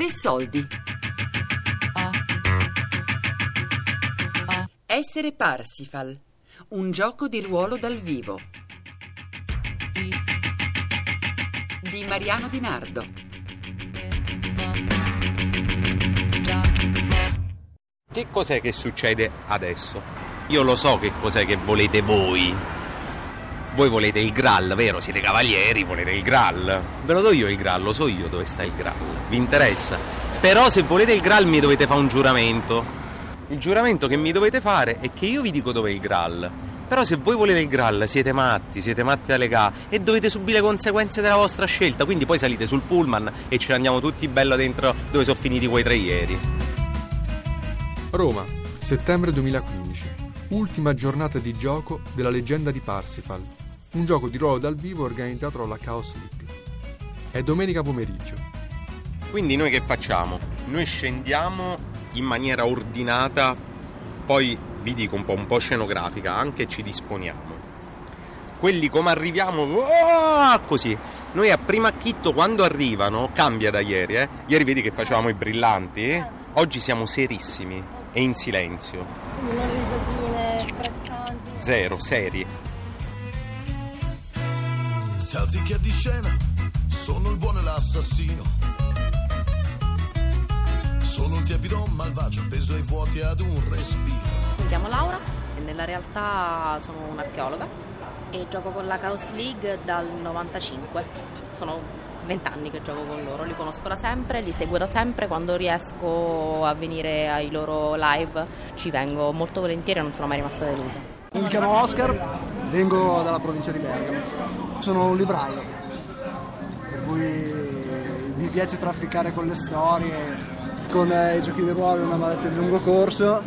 Tre soldi. Essere Parsifal. Un gioco di ruolo dal vivo. Di Mariano Di Nardo. Che cos'è che succede adesso? Io lo so che cos'è che volete voi. Voi volete il Graal, vero? Siete cavalieri, volete il Graal. Ve lo do io il Graal, lo so io dove sta il Graal. Vi interessa? Però se volete il Graal mi dovete fare un giuramento. Il giuramento che mi dovete fare è che io vi dico dove è il Graal. Però se voi volete il Graal siete matti, siete matti da legà e dovete subire le conseguenze della vostra scelta. Quindi poi salite sul pullman e ce ne andiamo tutti bello dentro dove sono finiti quei tre ieri. Roma, settembre 2015. Ultima giornata di gioco della leggenda di Parsifal. Un gioco di ruolo dal vivo organizzato dalla Chaos League. È domenica pomeriggio. Quindi noi che facciamo? Noi scendiamo in maniera ordinata, poi vi dico un po', un po' scenografica, anche ci disponiamo. Quelli come arriviamo, oh, così. Noi a primo acchitto quando arrivano, cambia da ieri, eh. Ieri vedi che facevamo i brillanti? Oggi siamo serissimi e in silenzio. Quindi non risatine, sprezzanti. Zero, seri. Salzi che di scena, sono il buono e l'assassino. Sono un tiepido malvagio appeso ai vuoti ad un respiro. Mi chiamo Laura e nella realtà sono un'archeologa e gioco con la Chaos League dal 95. Sono vent'anni che gioco con loro, li conosco da sempre, li seguo da sempre, quando riesco a venire ai loro live ci vengo molto volentieri e non sono mai rimasta delusa. Mi chiamo Oscar, vengo dalla provincia di Bergamo. Sono un libraio, per cui mi piace trafficare con le storie, con eh, i giochi di ruolo una maletta di lungo corso,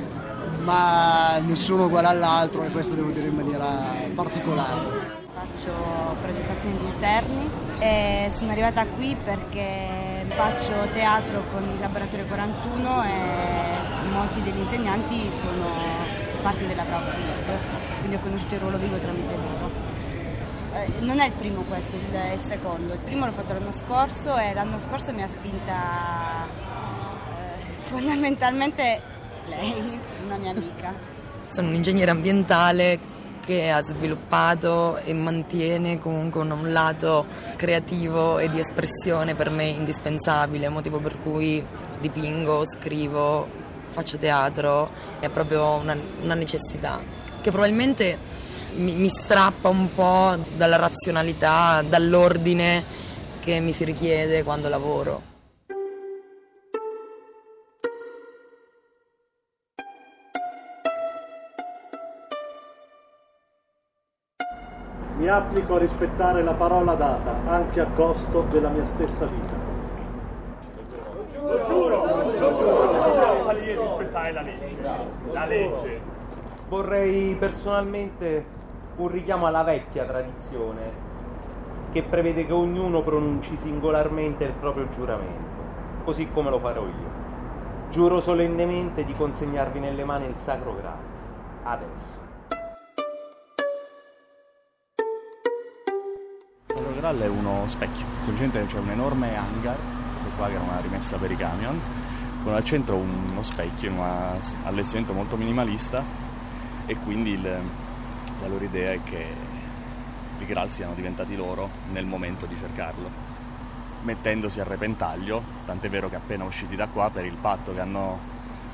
ma nessuno uguale all'altro e questo devo dire in maniera particolare. Faccio progettazioni di interni e sono arrivata qui perché faccio teatro con il laboratorio 41 e molti degli insegnanti sono parte della League, quindi ho conosciuto il ruolo vivo tramite loro. Eh, non è il primo questo, il, il secondo. Il primo l'ho fatto l'anno scorso e l'anno scorso mi ha spinta eh, fondamentalmente lei, una mia amica. Sono un ingegnere ambientale che ha sviluppato e mantiene comunque un lato creativo e di espressione per me indispensabile, motivo per cui dipingo, scrivo, faccio teatro, è proprio una, una necessità che probabilmente mi, mi strappa un po' dalla razionalità, dall'ordine che mi si richiede quando lavoro. Mi applico a rispettare la parola data, anche a costo della mia stessa vita. Lo giuro, lo giuro, lo giuro, salire e rispettare la legge. La legge. Vorrei personalmente un richiamo alla vecchia tradizione che prevede che ognuno pronunci singolarmente il proprio giuramento, così come lo farò io. Giuro solennemente di consegnarvi nelle mani il sacro grado. Adesso. Il Graal è uno specchio, semplicemente c'è un enorme hangar, questo qua che era una rimessa per i camion, con al centro uno specchio, un allestimento molto minimalista e quindi il, la loro idea è che i Graal siano diventati loro nel momento di cercarlo, mettendosi a repentaglio, tant'è vero che appena usciti da qua per il patto che hanno,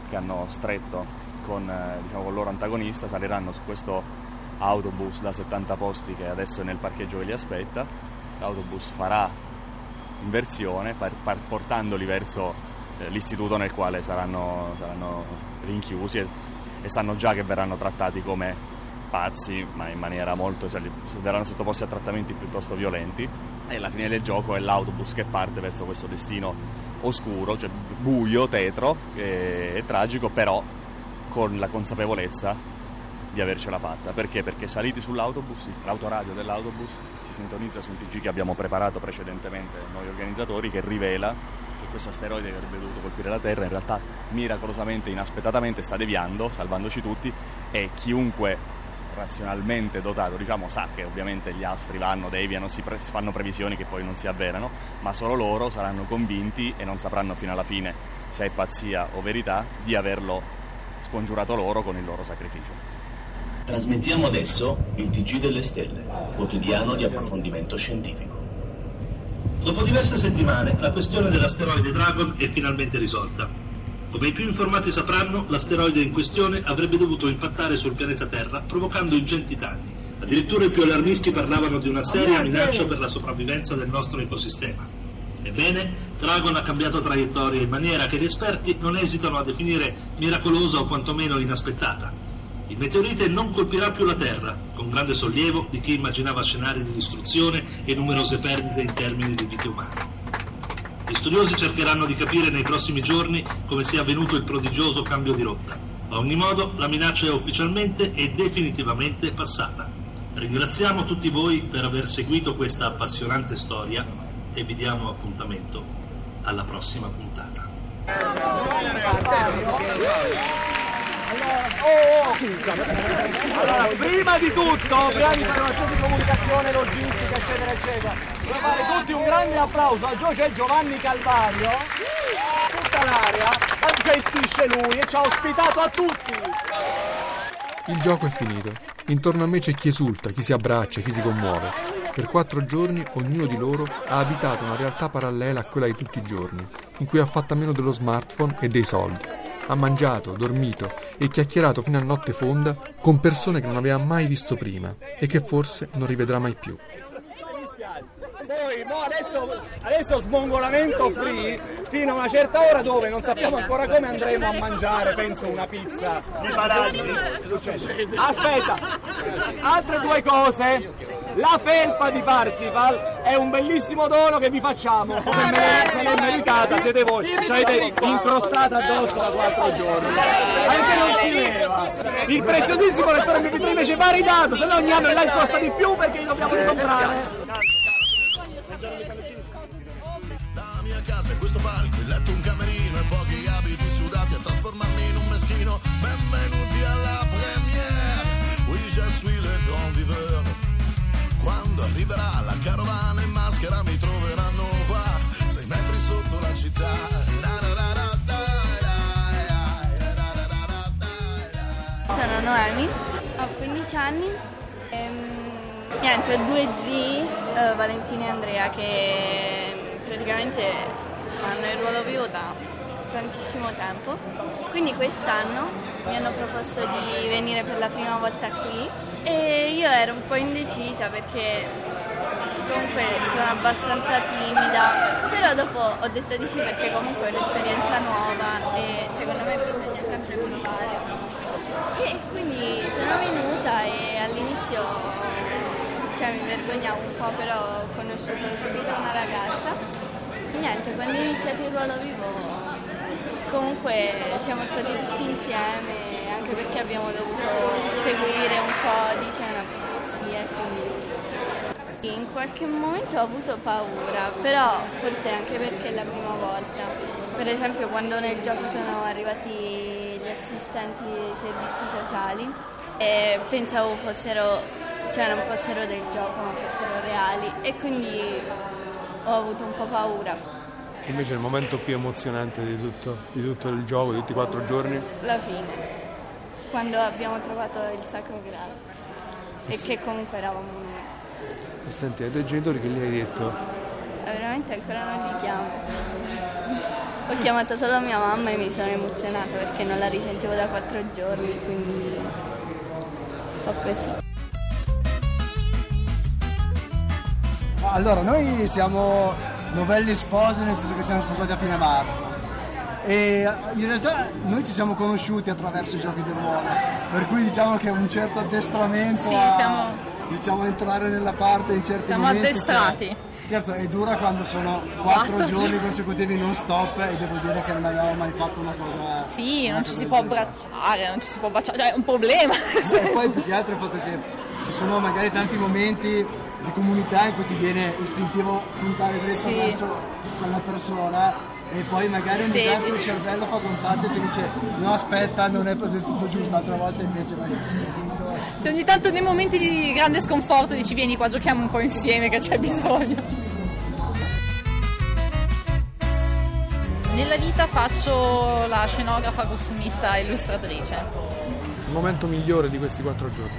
che hanno stretto con, eh, diciamo, con il loro antagonista saliranno su questo autobus da 70 posti che adesso è nel parcheggio che li aspetta, l'autobus farà inversione par- par- portandoli verso eh, l'istituto nel quale saranno, saranno rinchiusi e, e, sanno già che verranno trattati come pazzi, ma in maniera molto... Cioè, verranno sottoposti a trattamenti piuttosto violenti e alla fine del gioco è l'autobus che parte verso questo destino oscuro, cioè buio, tetro e, e tragico, però con la consapevolezza di avercela fatta. Perché? Perché saliti sull'autobus, l'autoradio dell'autobus si sintonizza su un TG che abbiamo preparato precedentemente noi organizzatori che rivela che questo asteroide che avrebbe dovuto colpire la Terra in realtà miracolosamente, inaspettatamente sta deviando, salvandoci tutti e chiunque razionalmente dotato, diciamo, sa che ovviamente gli astri vanno, deviano, si, pre- fanno previsioni che poi non si avverano, ma solo loro saranno convinti e non sapranno fino alla fine se è pazzia o verità di averlo scongiurato loro con il loro sacrificio. Trasmettiamo adesso il TG delle Stelle, quotidiano di approfondimento scientifico. Dopo diverse settimane, la questione dell'asteroide Dragon è finalmente risolta. Come i più informati sapranno, l'asteroide in questione avrebbe dovuto impattare sul pianeta Terra, provocando ingenti danni. Addirittura i più allarmisti parlavano di una seria minaccia per la sopravvivenza del nostro ecosistema. Ebbene, Dragon ha cambiato traiettoria in maniera che gli esperti non esitano a definire miracolosa o quantomeno inaspettata. Il meteorite non colpirà più la Terra, con grande sollievo di chi immaginava scenari di distruzione e numerose perdite in termini di vite umane. Gli studiosi cercheranno di capire nei prossimi giorni come sia avvenuto il prodigioso cambio di rotta. A ogni modo, la minaccia è ufficialmente e definitivamente passata. Ringraziamo tutti voi per aver seguito questa appassionante storia e vi diamo appuntamento alla prossima puntata. Allora, prima di tutto, prima di fare un'azione di comunicazione, logistica, eccetera, eccetera, vorrei fare tutti un grande applauso a Gio- c'è Giovanni Calvario, tutta l'area, gestisce lui e ci ha ospitato a tutti. Il gioco è finito. Intorno a me c'è chi esulta, chi si abbraccia, chi si commuove. Per quattro giorni ognuno di loro ha abitato una realtà parallela a quella di tutti i giorni, in cui ha fatto a meno dello smartphone e dei soldi. Ha mangiato, dormito e chiacchierato fino a notte fonda con persone che non aveva mai visto prima e che forse non rivedrà mai più. Poi, mo adesso, adesso smongolamento free fino a una certa ora dove non sappiamo ancora come andremo a mangiare, penso una pizza. Di paraggi. Aspetta, altre due cose. La felpa di Parsifal è un bellissimo dono che vi facciamo. Come me se l'è meritata, siete voi. Ci avete incrostata addosso da quattro giorni. Anche non si leva. Il preziosissimo lettore MP3 invece va ridato, se no ogni anno là costa di più perché li dobbiamo ricomprare. La mia casa è questo palco, il letto un camerino e pochi abiti sudati a trasformarmi in un meschino. Benvenuti alla première. Oui, je suis le grand viveur. Quando arriverà la carovana in maschera mi troveranno qua, sei metri sotto la città. Sono Noemi, ho 15 anni. Ehm, niente, ho due zii, eh, Valentina e Andrea, che praticamente fanno il ruolo vivo da tantissimo tempo. Quindi quest'anno mi hanno proposto di venire per la prima volta qui e io ero un po' indecisa perché comunque sono abbastanza timida, però dopo ho detto di sì perché comunque è un'esperienza nuova e secondo me bisogna sempre provare. E quindi sono venuta e all'inizio cioè, mi vergognavo un po', però ho conosciuto subito una ragazza. E niente, quando è iniziato il ruolo vivo comunque siamo stati tutti insieme, anche perché abbiamo dovuto seguire un po' di scena polizia, quindi in qualche momento ho avuto paura, però forse anche perché è la prima volta. Per esempio quando nel gioco sono arrivati gli assistenti dei servizi sociali e pensavo fossero, cioè non fossero del gioco ma fossero reali e quindi ho avuto un po' paura. Invece il momento più emozionante di tutto, di tutto il gioco, di tutti i quattro giorni, La fine, quando abbiamo trovato il Sacro Graal e che comunque eravamo noi. e senti, ai tuoi genitori che gli hai detto? Eh, Veramente ancora non li chiamo. Ho chiamato solo mia mamma e mi sono emozionata perché non la risentivo da quattro giorni, quindi un po' così. Allora, noi siamo novelli sposi, nel senso che siamo sposati a fine marzo. E in realtà noi ci siamo conosciuti attraverso i giochi di ruolo, per cui diciamo che un certo addestramento Sì, a siamo- diciamo, entrare nella parte in certi Siamo momenti. addestrati. c'è. Certo, è dura quando sono quattro giorni consecutivi non stop e devo dire che non avevamo mai fatto una cosa. Sì, una non ci cosa si del può abbracciare, non ci si può baciare, cioè è un problema. E poi più che altro il fatto che ci sono magari tanti momenti di comunità in cui ti viene istintivo puntare dritto Sì. verso quella persona e poi magari ogni tanto il cervello fa contatto e ti dice no aspetta non è del tutto giusto, l'altra volta invece vai istinto. Se ogni tanto nei momenti di grande sconforto dici vieni qua giochiamo un po' insieme che c'è bisogno. Nella vita faccio la scenografa, costumista e illustratrice. Il momento migliore di questi quattro giorni.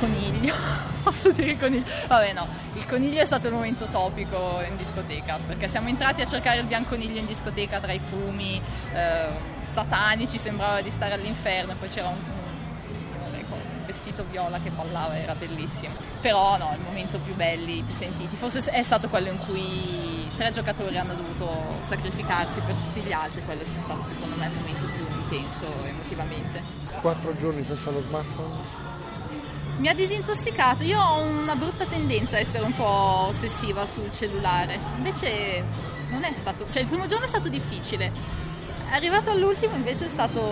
Coniglio, posso dire coniglio? Vabbè no, il coniglio è stato il momento topico in discoteca, perché siamo entrati a cercare il bianconiglio in discoteca tra i fumi eh, satanici, sembrava di stare all'inferno, poi c'era un, un signore con un vestito viola che ballava, era bellissimo. Però no, il momento più belli, più sentiti, forse è stato quello in cui tre giocatori hanno dovuto sacrificarsi per tutti gli altri, quello è stato secondo me il momento più intenso emotivamente. Quattro giorni senza lo smartphone? Mi ha disintossicato, io ho una brutta tendenza a essere un po' ossessiva sul cellulare, invece non è stato, cioè il primo giorno è stato difficile, arrivato all'ultimo invece è stato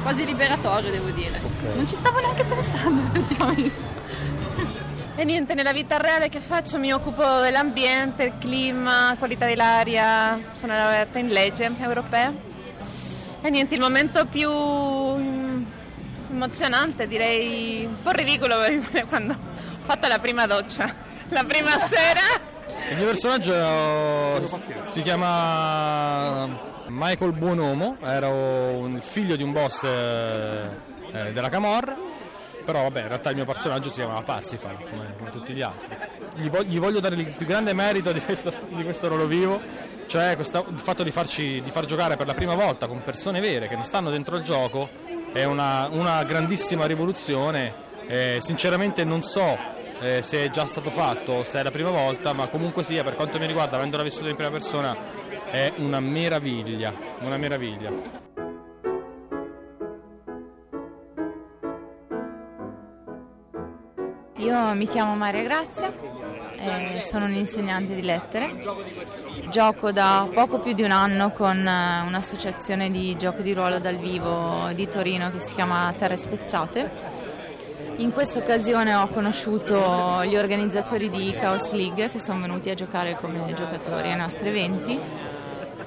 quasi liberatorio devo dire, non ci stavo neanche pensando effettivamente. E niente, nella vita reale che faccio? Mi occupo dell'ambiente, il clima, qualità dell'aria, sono laureata in legge europea. E niente, il momento più emozionante, direi un po' ridicolo quando ho fatto la prima doccia, la prima sera. Il mio personaggio si chiama Michael Buonomo, ero un figlio di un boss eh, eh, della Camorra, però vabbè in realtà il mio personaggio si chiamava Parsifal, come, tutti gli altri. Gli, vo- gli voglio dare il più grande merito di questo, di questo ruolo vivo, cioè questa- il fatto di, farci, di far giocare per la prima volta con persone vere che non stanno dentro il gioco è una, una grandissima rivoluzione. Eh, sinceramente non so eh, se è già stato fatto o se è la prima volta, ma comunque sia, per quanto mi riguarda, avendola vissuto in prima persona, è una meraviglia, una meraviglia. Io mi chiamo Maria Grazia, eh, sono un'insegnante di lettere, gioco da poco più di un anno con eh, un'associazione di gioco di ruolo dal vivo di Torino che si chiama Terre Spezzate. In questa occasione ho conosciuto gli organizzatori di Chaos League che sono venuti a giocare come giocatori ai nostri eventi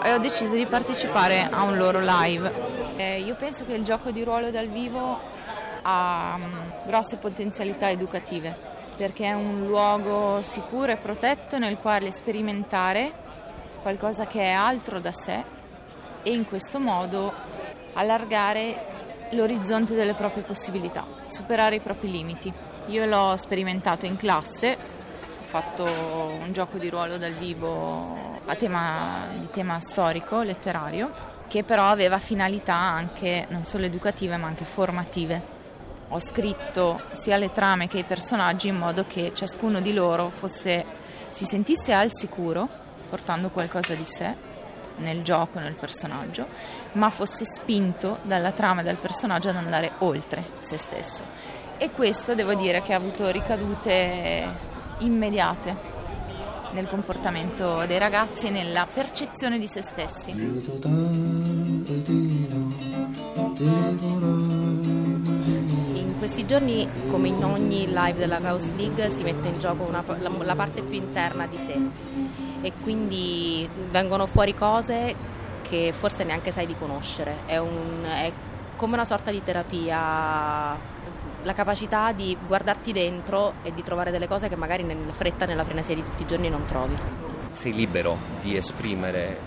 e ho deciso di partecipare a un loro live. Eh, io penso che il gioco di ruolo dal vivo ha mm, grosse potenzialità educative perché è un luogo sicuro e protetto nel quale sperimentare qualcosa che è altro da sé e in questo modo allargare l'orizzonte delle proprie possibilità, superare i propri limiti. Io l'ho sperimentato in classe, ho fatto un gioco di ruolo dal vivo tema, di tema storico, letterario, che però aveva finalità anche non solo educative ma anche formative. Ho scritto sia le trame che i personaggi in modo che ciascuno di loro fosse, si sentisse al sicuro, portando qualcosa di sé nel gioco, nel personaggio, ma fosse spinto dalla trama e dal personaggio ad andare oltre se stesso. E questo devo dire che ha avuto ricadute immediate nel comportamento dei ragazzi e nella percezione di se stessi. In questi giorni, come in ogni live della Chaos League, si mette in gioco una- la, la parte più interna di sé e quindi vengono fuori cose che forse neanche sai di conoscere. È, un- è come una sorta di terapia, la capacità di guardarti dentro e di trovare delle cose che magari nella fretta, nella frenesia di tutti i giorni non trovi. sei libero di esprimere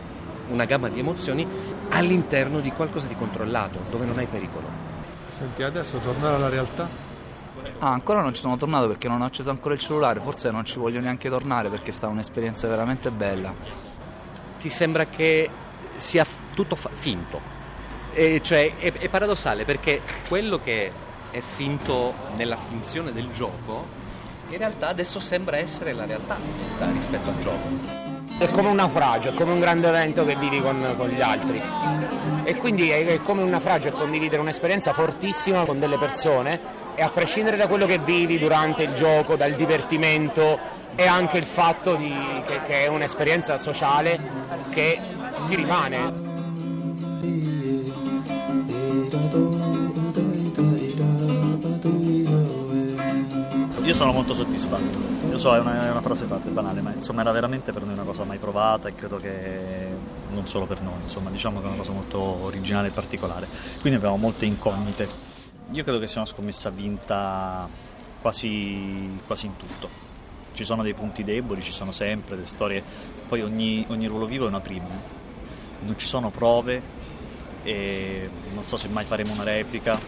una gamma di emozioni all'interno di qualcosa di controllato, dove non hai pericolo. Senti, adesso tornare alla realtà? Ah, ancora non ci sono tornato perché non ho acceso ancora il cellulare, forse non ci voglio neanche tornare perché è stata un'esperienza veramente bella. Ti sembra che sia f- tutto fa- finto? E cioè, è, è paradossale perché quello che è finto nella finzione del gioco, in realtà adesso sembra essere la realtà finta rispetto al gioco. È come un naufragio, è come un grande evento che vivi con, con gli altri. E quindi è, è come un naufragio, è condividere un'esperienza fortissima con delle persone e a prescindere da quello che vivi durante il gioco, dal divertimento e anche il fatto di- che, che è un'esperienza sociale che ti rimane. Io sono molto soddisfatto. Io so, è una, è una frase fatta, è banale, ma insomma era veramente per noi una cosa mai provata e credo che non solo per noi, insomma diciamo che è una cosa molto originale e particolare. Quindi avevamo molte incognite. Io credo che sia una scommessa vinta quasi, quasi in tutto. Ci sono dei punti deboli, ci sono sempre delle storie, poi ogni, ogni ruolo vivo è una prima. Non ci sono prove e non so se mai faremo una replica,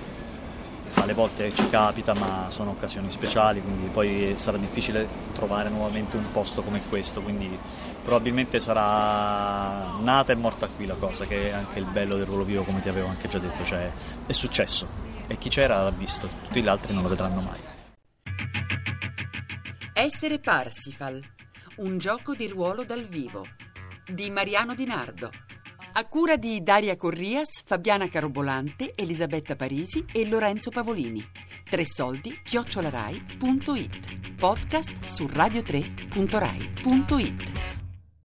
alle volte ci capita ma sono occasioni speciali quindi poi sarà difficile trovare nuovamente un posto come questo quindi probabilmente sarà nata e morta qui la cosa che è anche il bello del ruolo vivo come ti avevo anche già detto cioè è successo e chi c'era l'ha visto tutti gli altri non lo vedranno mai Essere Parsifal, un gioco di ruolo dal vivo di Mariano Di Nardo. A cura di Daria Corrias, Fabiana Carobolante, Elisabetta Parisi e Lorenzo Pavolini. Tre soldi chiocciolarai.it. Podcast su radio3.rai.it.